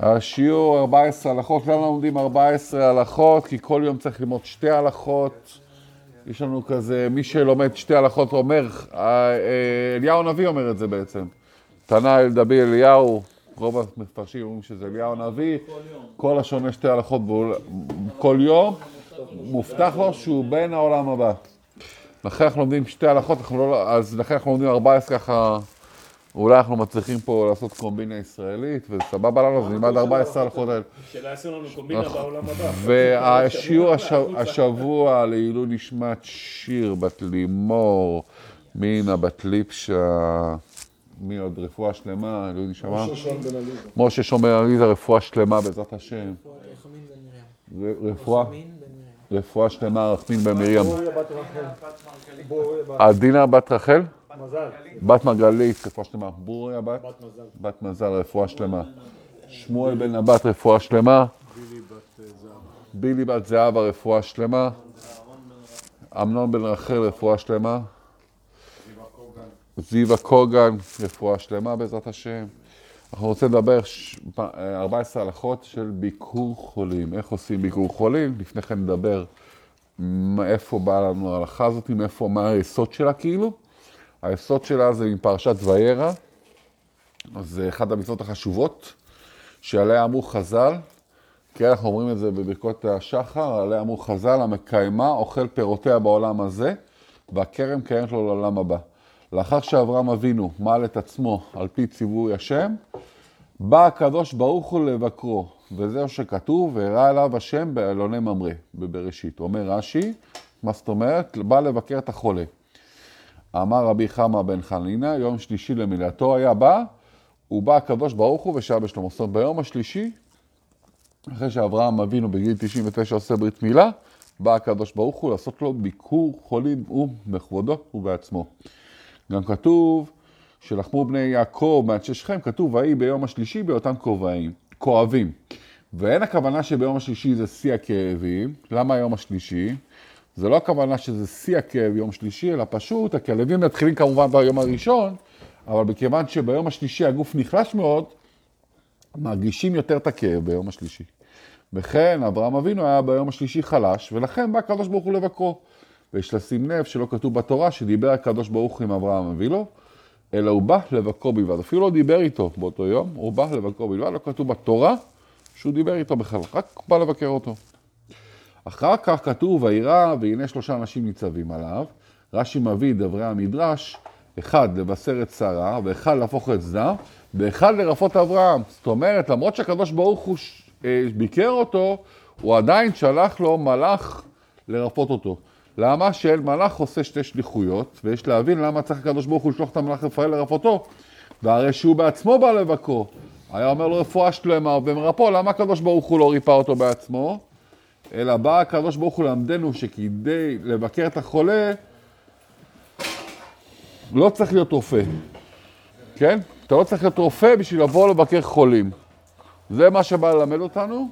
השיעור 14 הלכות, למה לומדים 14 הלכות? כי כל יום צריך ללמוד שתי הלכות. יש לנו כזה, מי שלומד שתי הלכות אומר, אה, אה, אליהו הנביא אומר את זה בעצם. תנא אל דבי אליהו, רוב המפרשים אומרים שזה אליהו הנביא, כל השונה שתי הלכות כל יום, מובטח לו שהוא בן העולם הבא. לכן אנחנו לומדים שתי הלכות, לא, אז לכן אנחנו לומדים 14 ככה, אולי אנחנו מצליחים פה לעשות קומבינה ישראלית, וסבבה לנו, אז נלמד 14 הלכות האלה. שלא יעשו לנו קומבינה נכון. בעולם הבא. והשיעור השבוע לעילוי נשמת שיר בת לימור, מינה בת ליפשה. מי עוד? רפואה שלמה, לעילוי נשמה. משה שומר עליזה, רפואה שלמה בעזרת השם. רפואה. רפואה שלמה, רחמין בן מרים. עדינה בת רחל? בת מרגלית, רפואה שלמה. ברוריה בת? בת מזל, רפואה שלמה. שמואל בן הבת, רפואה שלמה. בילי בת זהבה, רפואה שלמה. אמנון בן רחל, רפואה שלמה. זיווה קוגן, רפואה שלמה בעזרת השם. אנחנו רוצים לדבר 14 הלכות של ביקור חולים. איך עושים ביקור חולים? לפני כן נדבר מאיפה באה לנו ההלכה הזאת, מאיפה, מה היסוד שלה כאילו. היסוד שלה זה מפרשת וירא, זה אחת המצוות החשובות, שעליה אמרו חז"ל, כי אנחנו אומרים את זה בברכות השחר, עליה אמרו חז"ל, המקיימה אוכל פירותיה בעולם הזה, והכרם קיימת לו לעולם הבא. לאחר שאברהם אבינו מעל את עצמו על פי ציווי השם, בא הקדוש ברוך הוא לבקרו, וזהו שכתוב, והראה אליו השם באלוני ממרא, בבראשית. אומר רש"י, מה זאת אומרת? בא לבקר את החולה. אמר רבי חמא בן חנינה, יום שלישי למילתו היה בא, הוא בא הקדוש ברוך הוא ושעה בשלמה. זאת אומרת, ביום השלישי, אחרי שאברהם אבינו בגיל 99 עושה ברית מילה, בא הקדוש ברוך הוא לעשות לו ביקור חולים, הוא בכבודו ובעצמו. גם כתוב שלחמו בני יעקב מאנשי שכם, כתוב ויהי ביום השלישי באותם כובעים, כואבים. ואין הכוונה שביום השלישי זה שיא הכאבים. למה היום השלישי? זה לא הכוונה שזה שיא הכאב יום שלישי, אלא פשוט, הכאבים מתחילים כמובן ביום הראשון, אבל מכיוון שביום השלישי הגוף נחלש מאוד, מרגישים יותר את הכאב ביום השלישי. וכן, אברהם אבינו היה ביום השלישי חלש, ולכן בא הקדוש ברוך הוא לבקרו. ויש לשים לב שלא כתוב בתורה שדיבר הקדוש ברוך עם אברהם אבינו, אלא הוא בא לבקרו בלבד. אפילו לא דיבר איתו באותו יום, הוא בא לבקרו בלבד, לא כתוב בתורה שהוא דיבר איתו בכלל, רק בא לבקר אותו. אחר כך כתוב, וירא, והנה שלושה אנשים ניצבים עליו. רש"י מביא דברי המדרש, אחד לבשר את שרה, ואחד להפוך את זדם, ואחד לרפות אברהם. זאת אומרת, למרות שהקדוש ברוך הוא אה, ביקר אותו, הוא עדיין שלח לו מלאך לרפות אותו. למה? שאל מלאך עושה שתי שליחויות, ויש להבין למה צריך הקדוש ברוך הוא לשלוח את המלאך רפאל לרפותו. והרי שהוא בעצמו בא לבקרו. היה אומר לו רפואה שלמה ומרפאו, למה הקדוש ברוך הוא לא ריפא אותו בעצמו? אלא בא הקדוש ברוך הוא ללמדנו שכדי לבקר את החולה, לא צריך להיות רופא, כן? אתה לא צריך להיות רופא בשביל לבוא לבקר חולים. זה מה שבא ללמד אותנו.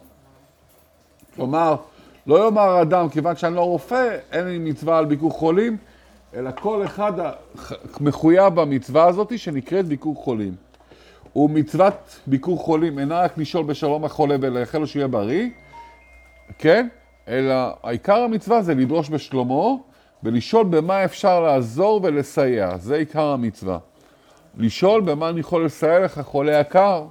כלומר, לא יאמר אדם, כיוון שאני לא רופא, אין לי מצווה על ביקור חולים, אלא כל אחד מחויב במצווה הזאת שנקראת ביקור חולים. ומצוות ביקור חולים אינה רק לשאול בשלום החולה ולאחל לו שיהיה בריא, כן? אלא העיקר המצווה זה לדרוש בשלומו ולשאול במה אפשר לעזור ולסייע. זה עיקר המצווה. לשאול במה אני יכול לסייע לך, חולה יקר,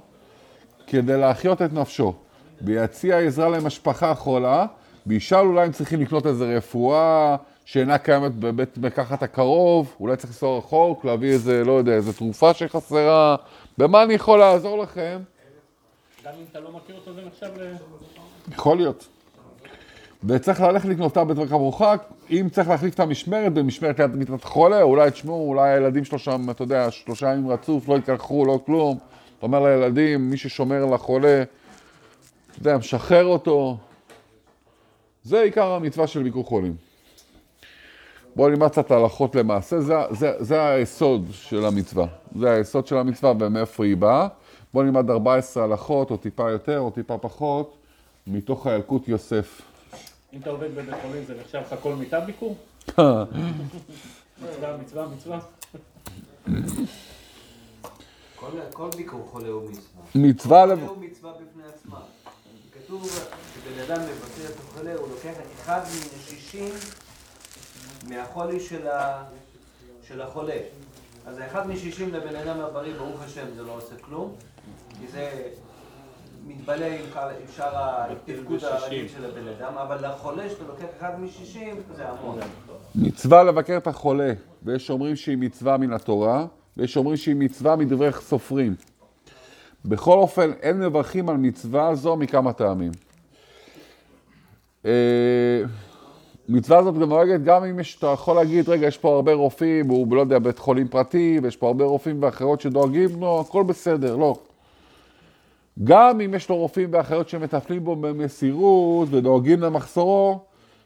כדי להחיות את נפשו. ויציע עזרה למשפחה חולה, וישאל אולי הם צריכים לקנות איזה רפואה שאינה קיימת בבית מרקחת הקרוב, אולי צריך לנסוע רחוק, להביא איזה, לא יודע, איזה תרופה שחסרה, במה אני יכול לעזור לכם? גם אם אתה לא מכיר אותו זה נחשב ל... יכול להיות. וצריך ללכת לקנות אותה בית מרקחת מרוחק, אם צריך להחליף את המשמרת במשמרת ליד מיטת חולה, אולי תשמעו, אולי הילדים שלו שם, אתה יודע, שלושה ימים רצוף, לא יתקלחו, לא כלום. אתה אומר לילדים, מי ששומר על החולה, אתה יודע, משחרר אותו, זה עיקר המצווה של ביקור חולים. בואו נלמד קצת הלכות למעשה, זה, זה, זה היסוד של המצווה. זה היסוד של המצווה ומאיפה היא באה. בואו נלמד 14 הלכות, או טיפה יותר, או טיפה פחות, מתוך הילקוט יוסף. אם אתה עובד בבית חולים זה נחשב לך כל מיטה ביקור? מצווה, מצווה, מצווה. כל ביקור חולה הוא מצווה. מצווה... הוא מצווה בפני כתוב שבן אדם מבקר את החולה, הוא לוקח אחד מן השישים מהחולי. של החולה. אז האחד משישים לבן אדם הבריא, ברוך השם, זה לא עושה כלום, כי זה מתבלה עם, שאר התפקוד הרגיל של הבן אדם, אבל לחולה שאתה לוקח אחד משישים, זה המון. מצווה לבקר את החולה, ויש אומרים שהיא מצווה מן התורה, ויש אומרים שהיא מצווה מדברי סופרים. בכל אופן, אין מברכים על מצווה זו מכמה טעמים. אה, מצווה הזאת גם נוהגת גם אם יש, אתה יכול להגיד, רגע, יש פה הרבה רופאים, הוא לא יודע, בית חולים פרטי, ויש פה הרבה רופאים ואחרות שדואגים לו, הכל בסדר, לא. גם אם יש לו רופאים ואחיות שמטפלים בו במסירות ודואגים למחסורו,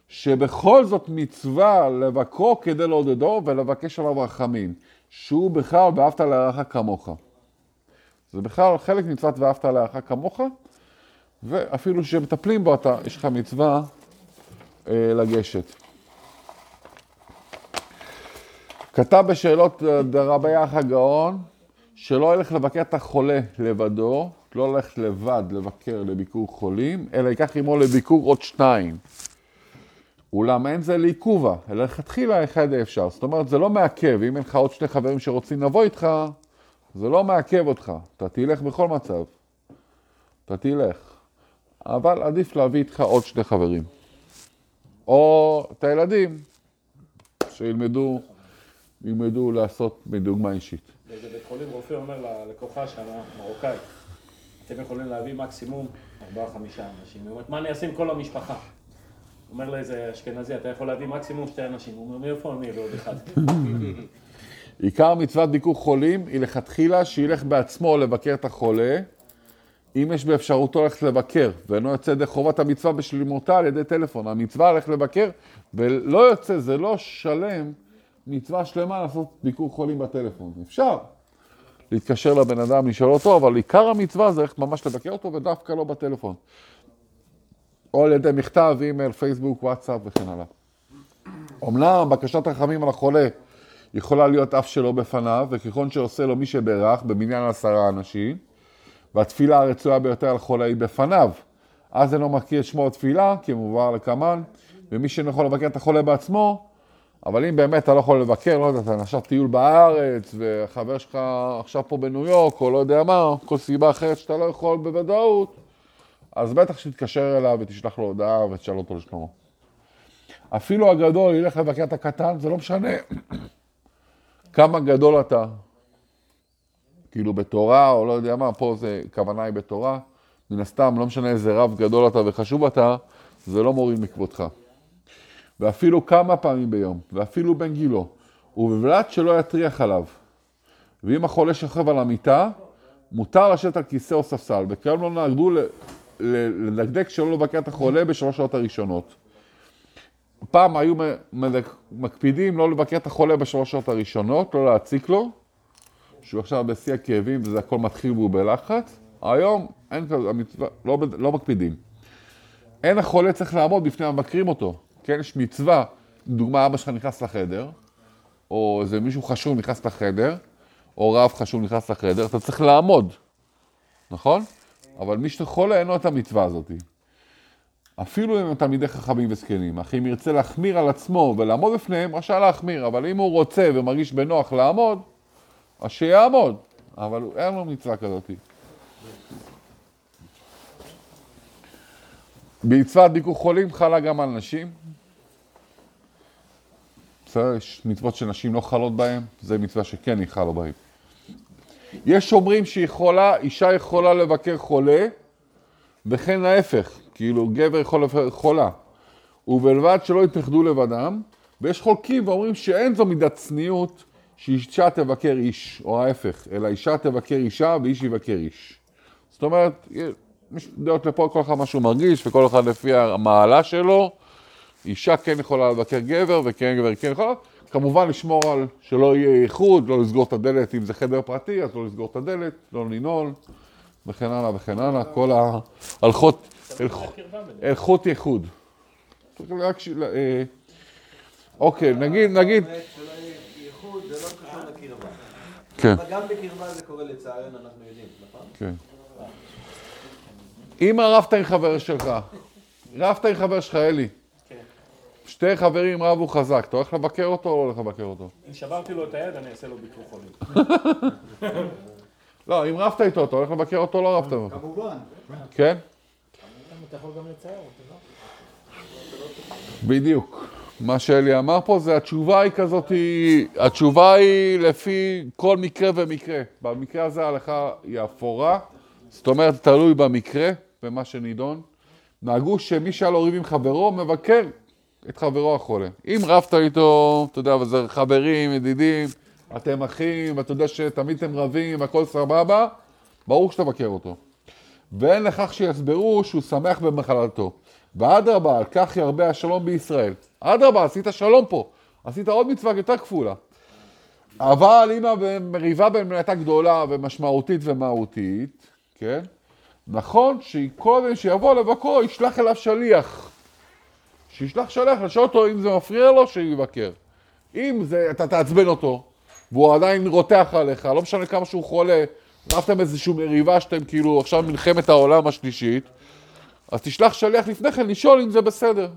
שבכל זאת מצווה לבקרו כדי לעודדו ולבקש עליו רחמים, שהוא בכלל ואהבת לרעך כמוך. זה בכלל חלק מצוות ואהבת לרעך כמוך, ואפילו שמטפלים בו, אתה, יש לך מצווה אה, לגשת. כתב בשאלות אה, דרבי אח הגאון, שלא ילך לבקר את החולה לבדו, לא ללכת לבד לבקר לביקור חולים, אלא ייקח עמו לביקור עוד שניים. אולם אין זה לעיכובה, אלא לכתחילה אחד אפשר. זאת אומרת, זה לא מעכב, אם אין לך עוד שני חברים שרוצים לבוא איתך, זה לא מעכב אותך. אתה תלך בכל מצב. אתה תלך. אבל עדיף להביא איתך עוד שני חברים. או את הילדים, שילמדו ילמדו לעשות מדוגמה אישית. באיזה בית חולים רופא אומר ללקוחה שם, מרוקאי, אתם יכולים להביא מקסימום ארבעה-חמישה אנשים. היא אומרת, מה אני אעשה עם כל המשפחה? אומר לאיזה אשכנזי, אתה יכול להביא מקסימום שתי אנשים. הוא אומר, מאיפה אני ועוד אחד? עיקר מצוות ביקור חולים היא לכתחילה שילך בעצמו לבקר את החולה, אם יש באפשרותו ללכת לבקר, ואינו יוצא ידי חובת המצווה בשלימותה על ידי טלפון. המצווה ללכת לבקר, ולא יוצא, זה לא שלם, מצווה שלמה לעשות ביקור חולים בטלפון. אפשר להתקשר לבן אדם, לשאול אותו, אבל עיקר המצווה זה ללכת ממש לבקר אותו, ודווקא לא בטלפון. או על ידי מכתב, אימייל, פייסבוק, וואטסאפ וכן הלאה. אמנם בקשת רחמים על החולה יכולה להיות אף שלא בפניו, וככל שעושה לו מי שברך במניין עשרה אנשים, והתפילה הרצויה ביותר על חולה היא בפניו. אז אינו מכיר את שמו התפילה, כי מובהר לקמן, ומי שאינו יכול לבקר את החולה בעצמו, אבל אם באמת אתה לא יכול לבקר, לא יודע, אתה נחשב טיול בארץ, והחבר שלך עכשיו פה בניו יורק, או לא יודע מה, כל סיבה אחרת שאתה לא יכול בוודאות, אז בטח שתתקשר אליו ותשלח לו הודעה ותשאל אותו לשלומו. אפילו הגדול ילך לבקר את הקטן, זה לא משנה כמה גדול אתה, כאילו בתורה, או לא יודע מה, פה זה, כוונה היא בתורה. מן הסתם, לא משנה איזה רב גדול אתה וחשוב אתה, זה לא מוריד מכבודך. ואפילו כמה פעמים ביום, ואפילו בן גילו, ובלבד שלא יטריח עליו. ואם החולה שוכב על המיטה, מותר לשבת על כיסא או ספסל, וכיום לא נהגו לדקדק שלא לבקר את החולה בשלוש שעות הראשונות. פעם היו מקפידים לא לבקר את החולה בשלוש שעות הראשונות, לא להציק לו, שהוא עכשיו בשיא הכאבים וזה הכל מתחיל והוא בלחץ. היום אין כזה, לא, לא מקפידים. אין החולה צריך לעמוד בפני המבקרים אותו. כן, יש מצווה, דוגמה, אבא שלך נכנס לחדר, או איזה מישהו חשוב נכנס לחדר, או רב חשוב נכנס לחדר, אתה צריך לעמוד, נכון? אבל מי אין לו את המצווה הזאת. אפילו אם הם תלמידי חכמים וזקנים, אך אם ירצה להחמיר על עצמו ולעמוד בפניהם, רשאי להחמיר, אבל אם הוא רוצה ומרגיש בנוח לעמוד, אז שיעמוד, אבל אין לו מצווה כזאת. מצוות ביקור חולים חלה גם על נשים. בסדר, יש מצוות שנשים לא חלות בהן, זה מצווה שכן היא חלה בהן. יש אומרים שיכולה, אישה יכולה לבקר חולה, וכן ההפך, כאילו גבר יכול לבקר חולה. ובלבד שלא יתאחדו לבדם, ויש חולקים ואומרים שאין זו מידת צניעות שאישה תבקר איש, או ההפך, אלא אישה תבקר אישה ואיש יבקר איש. זאת אומרת, יש דעות לפה כל אחד מה שהוא מרגיש, וכל אחד לפי המעלה שלו. אישה כן יכולה לבקר גבר, וכן גבר כן יכולה. כמובן לשמור על שלא יהיה איחוד, לא לסגור את הדלת, אם זה חדר פרטי, אז לא לסגור את הדלת, לא לנעול, וכן הלאה וכן הלאה, כל ההלכות, הלכות- ש... אה, אוקיי, נגיד, נגיד, לא. כן, אבל גם בקרבה זה קורה לצערנו, אנחנו יודעים, נכון? כן. אם רבת עם חבר שלך, רבת עם חבר שלך, אלי, כן. שתי חברים רבו חזק, אתה הולך לבקר אותו או לא הולך לבקר אותו? אם שברתי לו את היד, אני אעשה לו ביקור חולים. לא, אם רבת איתו, אתה הולך לבקר אותו או לא רבת איתו? כמובן. כן? אתה יכול גם לצייר אותו, לא? בדיוק. מה שאלי אמר פה זה התשובה היא כזאת, התשובה היא לפי כל מקרה ומקרה. במקרה הזה ההלכה היא אפורה, זאת אומרת תלוי במקרה, במה שנידון. נהגו שמי שהיה לו ריב עם חברו, מבקר את חברו החולה. אם רבת איתו, אתה יודע, וזה חברים, ידידים, אתם אחים, ואתה יודע שתמיד אתם רבים, הכל סבבה, ברור שתבקר אותו. ואין לכך שיסברו שהוא שמח במחלתו. ואדרבה, על כך ירבה השלום בישראל. אדרבה, עשית שלום פה. עשית עוד מצווה יותר כפולה. אבל אם המריבה ביניהם הייתה גדולה ומשמעותית ומהותית, כן? נכון שקודם שיבוא לבקרו, ישלח אליו שליח. שישלח שליח לשאול אותו אם זה מפריע לו, שיבקר. אם זה, אתה תעצבן אותו, והוא עדיין רותח עליך, לא משנה כמה שהוא חולה, רבתם איזושהי מריבה שאתם כאילו עכשיו מלחמת העולם השלישית, אז תשלח שליח לפני כן לשאול אם זה בסדר.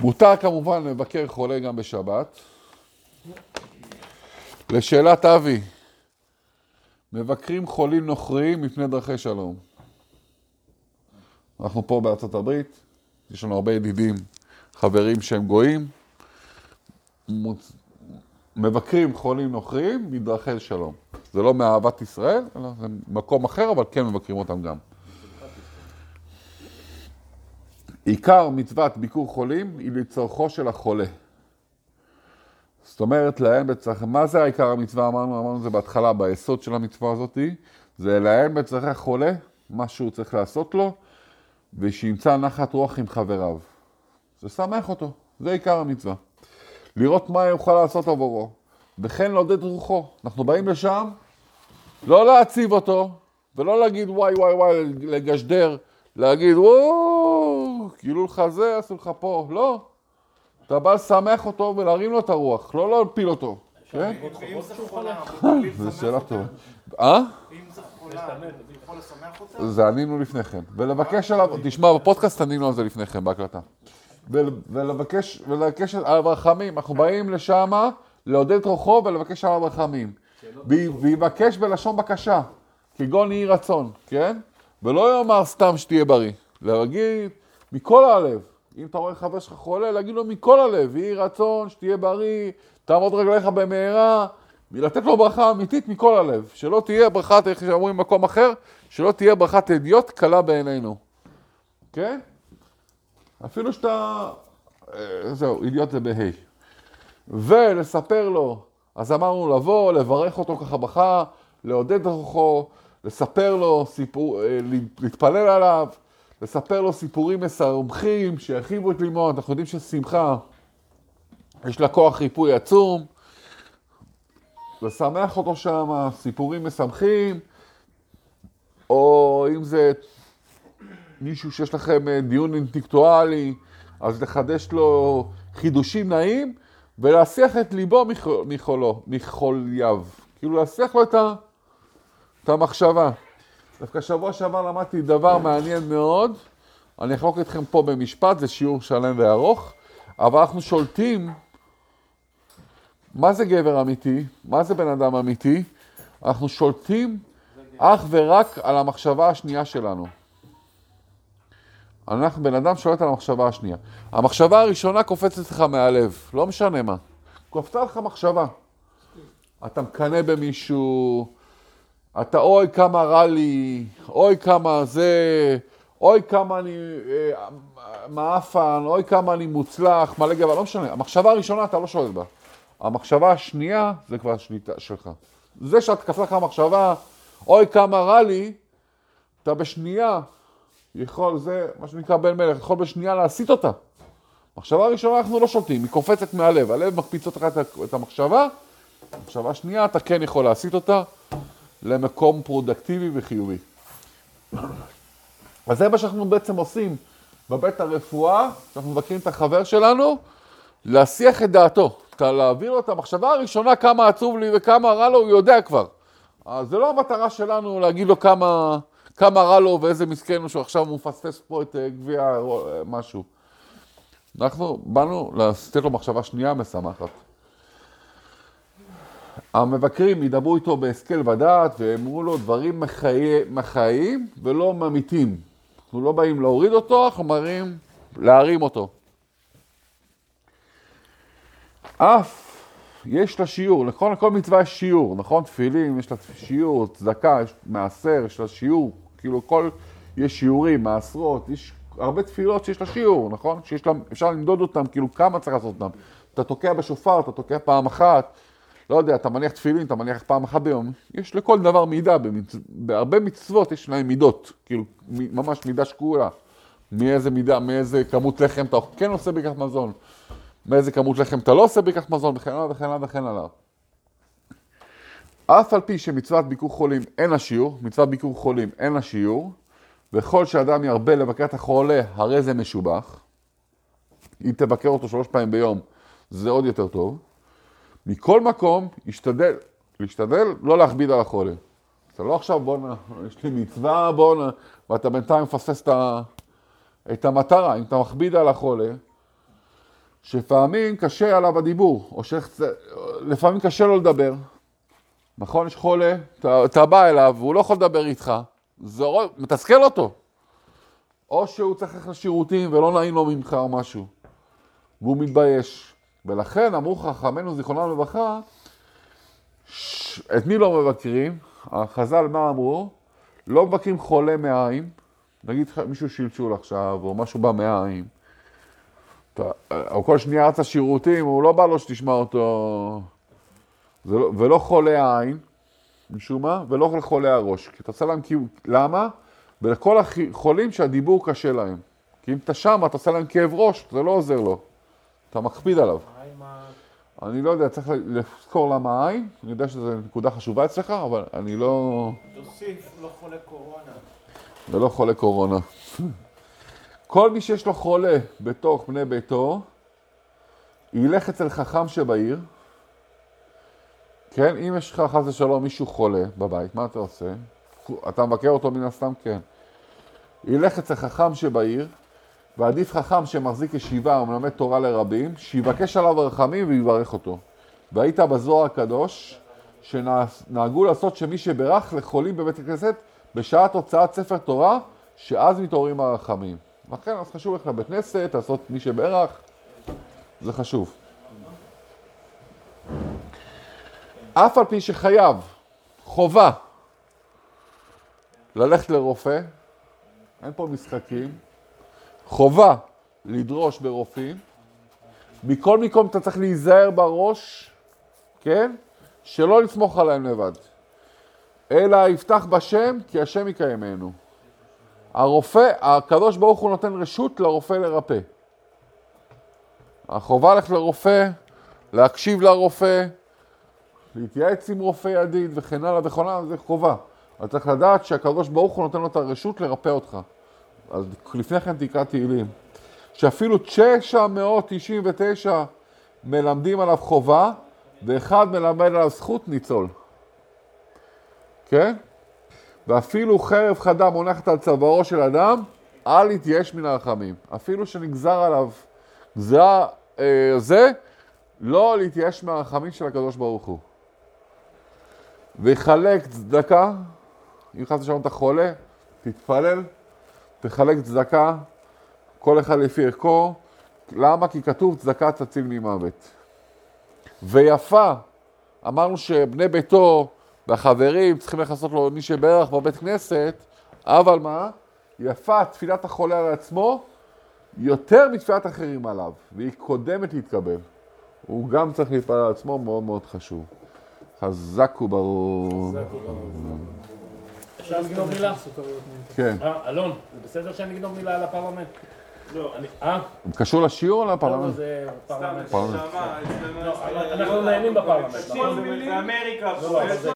מותר כמובן לבקר חולה גם בשבת. לשאלת אבי, מבקרים חולים נוכריים מפני דרכי שלום. אנחנו פה בארצות הברית, יש לנו הרבה ידידים, חברים שהם גויים, מוצ- מבקרים חולים נוכריים מדרכי שלום. זה לא מאהבת ישראל, אלא זה מקום אחר, אבל כן מבקרים אותם גם. עיקר מצוות ביקור חולים היא לצורכו של החולה. זאת אומרת, לעיין בצרכי... מה זה העיקר המצווה? אמרנו, אמרנו זה בהתחלה, ביסוד של המצווה הזאת, זה לעיין בצרכי החולה, מה שהוא צריך לעשות לו, ושימצא נחת רוח עם חבריו. זה שמח אותו, זה עיקר המצווה. לראות מה יוכל לעשות עבורו, וכן לעודד רוחו. אנחנו באים לשם, לא להציב אותו, ולא להגיד וואי וואי וואי, לגשדר, להגיד וואו, כאילו לך זה, עשו לך פה, לא. אתה בא לשמח אותו ולהרים לו את הרוח, לא להפיל אותו, כן? ואם זה חולה, זו לשמח שאלה אותה? טובה. אה? אם זה חולה, אני יכול לשמח אותה? זה ענינו לפני כן. ולבקש עליו, תשמע, בפודקאסט ענינו על זה לפני כן, בהקלטה. ול- ולבקש, ולבקש עליו רחמים. אנחנו באים לשם לעודד רוחו ולבקש עליו רחמים. וי- ויבקש בלשון בקשה, כגון יהי רצון, כן? ולא יאמר סתם שתהיה בריא. להגיד מכל הלב. אם אתה רואה חבר שלך חולה, להגיד לו מכל הלב, יהי רצון, שתהיה בריא, תעמוד רגליך במהרה, לתת לו ברכה אמיתית מכל הלב. שלא תהיה ברכת, איך שאומרים במקום אחר, שלא תהיה ברכת אדיוט קלה בעינינו. כן? אפילו שאתה... אה, זהו, אידיוט זה בה'. ולספר לו, אז אמרנו לבוא, לברך אותו ככה בכה, לעודד רוחו, לספר לו סיפור, אה, להתפלל עליו, לספר לו סיפורים משמחים שירחיבו את לימוד. אנחנו יודעים ששמחה, יש לה כוח ריפוי עצום. לשמח אותו שם, סיפורים משמחים, או אם זה מישהו שיש לכם אה, דיון אינטלקטואלי, אז לחדש לו חידושים נעים, ולהסיח את ליבו מחול- מחולו, מחולייו. כאילו להסיח לו את, ה, את המחשבה. דווקא שבוע שעבר למדתי דבר מעניין מאוד, אני אחלוק אתכם פה במשפט, זה שיעור שלם וארוך, אבל אנחנו שולטים מה זה גבר אמיתי? מה זה בן אדם אמיתי? אנחנו שולטים אך ורק על המחשבה השנייה שלנו. אנחנו בן אדם שולט על המחשבה השנייה. המחשבה הראשונה קופצת לך מהלב, לא משנה מה. קופצה לך מחשבה. אתה מקנא במישהו, אתה אוי כמה רע לי, אוי כמה זה, אוי כמה אני אה, מעפן, אוי כמה אני מוצלח, מלא גבר, לא משנה. המחשבה הראשונה אתה לא שולט בה. המחשבה השנייה זה כבר השליטה שלך. זה שאת קפצה לך המחשבה, אוי כמה רע לי, אתה בשנייה יכול, זה מה שנקרא בן מלך, יכול בשנייה להסיט אותה. מחשבה ראשונה אנחנו לא שולטים, היא קופצת מהלב, הלב מקפיץ אותך את המחשבה, מחשבה שנייה אתה כן יכול להסיט אותה למקום פרודקטיבי וחיובי. אז זה מה שאנחנו בעצם עושים בבית הרפואה, כשאנחנו מבקרים את החבר שלנו, להסיח את דעתו, להעביר לו את המחשבה הראשונה כמה עצוב לי וכמה רע לו, הוא יודע כבר. אז זה לא המטרה שלנו להגיד לו כמה, כמה רע לו ואיזה מסכן הוא שעכשיו הוא מפספס פה את אה, גביע אה, משהו. אנחנו באנו לתת לו מחשבה שנייה משמחת. המבקרים ידברו איתו בהשכל ודעת ואמרו לו דברים מחיי- מחיים ולא ממיתים. אנחנו לא באים להוריד אותו, אנחנו באים להרים אותו. אף יש לה שיעור, לכל, לכל מצווה יש שיעור, נכון? תפילין, יש לה שיעור, צדקה, יש מעשר, יש לה שיעור, כאילו כל, יש שיעורים, מעשרות, יש הרבה תפילות שיש לה שיעור, נכון? שיש לה, אפשר למדוד אותם, כאילו כמה צריך לעשות אותם. אתה תוקע בשופר, אתה תוקע פעם אחת, לא יודע, אתה מניח תפילין, אתה מניח פעם אחת ביום, יש לכל דבר מידה, במצ... בהרבה מצוות יש להם מידות, כאילו ממש מידה שקולה. מאיזה מידה, מאיזה כמות לחם אתה כן עושה ברכת מזון, מאיזה כמות לחם אתה לא עושה ברכת מזון, וכן הלאה וכן הלאה וכן הלאה. אף על פי שמצוות ביקור חולים אין לה שיעור, מצוות ביקור חולים אין לה שיעור, וכל שאדם ירבה לבקר את החולה, הרי זה משובח. אם תבקר אותו שלוש פעמים ביום, זה עוד יותר טוב. מכל מקום, השתדל, להשתדל לא להכביד על החולה. אתה לא עכשיו, בואנה, יש לי מצווה, בואנה, ואתה בינתיים מפספס את, את המטרה. אם אתה מכביד על החולה, שלפעמים קשה עליו הדיבור, או שלפעמים קשה לו לדבר. נכון, יש חולה, אתה, אתה בא אליו, והוא לא יכול לדבר איתך, זה מתסכל אותו. או שהוא צריך ללכת לשירותים ולא נעים לו ממך או משהו, והוא מתבייש. ולכן אמרו חכמינו זיכרונם לברכה, ש- את מי לא מבקרים? החז"ל מה אמרו? לא מבקרים חולה מעיים, נגיד מישהו שלשול עכשיו, או משהו בא מעיים, או כל שנייה רץ לשירותים, הוא לא בא לו שתשמע אותו, לא, ולא חולה העין, משום מה, ולא לחולי הראש. כי אתה עושה להם כאילו, למה? ולכל החולים שהדיבור קשה להם. כי אם אתה שם, אתה עושה להם כאב ראש, זה לא עוזר לו. אתה מקפיד עליו. אני לא יודע, צריך לזכור למה העין, אני יודע שזו נקודה חשובה אצלך, אבל אני לא... תוסיף, לא חולה קורונה. ולא חולה קורונה. כל מי שיש לו חולה בתוך בני ביתו, ילך אצל חכם שבעיר. כן, אם יש לך חס ושלום מישהו חולה בבית, מה אתה עושה? אתה מבקר אותו מן הסתם? כן. ילך אצל חכם שבעיר, ועדיף חכם שמחזיק ישיבה ומלמד תורה לרבים, שיבקש עליו רחמים ויברך אותו. והיית בזוהר הקדוש, שנהגו לעשות שמי שברך לחולים בבית הכנסת בשעת הוצאת ספר תורה, שאז מתעוררים הרחמים. לכן, אז חשוב לך לבית כנסת, לעשות מי שברך, זה חשוב. אף על פי שחייב, חובה, ללכת לרופא, אין פה משחקים, חובה לדרוש ברופאים, מכל מקום אתה צריך להיזהר בראש, כן? שלא לסמוך עליהם לבד. אלא יפתח בשם, כי השם יקיימנו. הרופא, הקדוש ברוך הוא נותן רשות לרופא לרפא. החובה ללכת לרופא, להקשיב לרופא, להתייעץ עם רופא ידיד וכן הלאה וכן הלאה, זה חובה. אבל צריך לדעת שהקדוש ברוך הוא נותן לו את הרשות לרפא אותך. אז לפני כן תקרא תהילים. שאפילו 999 מלמדים עליו חובה, ואחד מלמד עליו זכות ניצול. כן? ואפילו חרב חדה מונחת על צווארו של אדם, אל יתייאש מן הרחמים. אפילו שנגזר עליו גזרה אה, זה, לא להתייאש מהרחמים של הקדוש ברוך הוא. ויחלק צדקה, אם חס ושלום אתה חולה, תתפלל, תחלק צדקה, כל אחד לפי ערכו. למה? כי כתוב צדקה תציל ממוות. ויפה, אמרנו שבני ביתו והחברים צריכים לכסות לו מי שברך בבית כנסת, אבל מה? יפה תפילת החולה על עצמו יותר מתפילת אחרים עליו, והיא קודמת להתקבל. הוא גם צריך להתפלל על עצמו, מאוד מאוד חשוב. חזק וברור. אפשר לגנוב מילה? כן. אה, אלון, זה בסדר שאני אגנוב מילה על הפרלמנט? לא. אני- אה? קשור לשיעור או לא, לא, לפרלמנט? זה פרלמנט. לא, אנחנו נהנים בפרלמנט, נכון? באמריקה,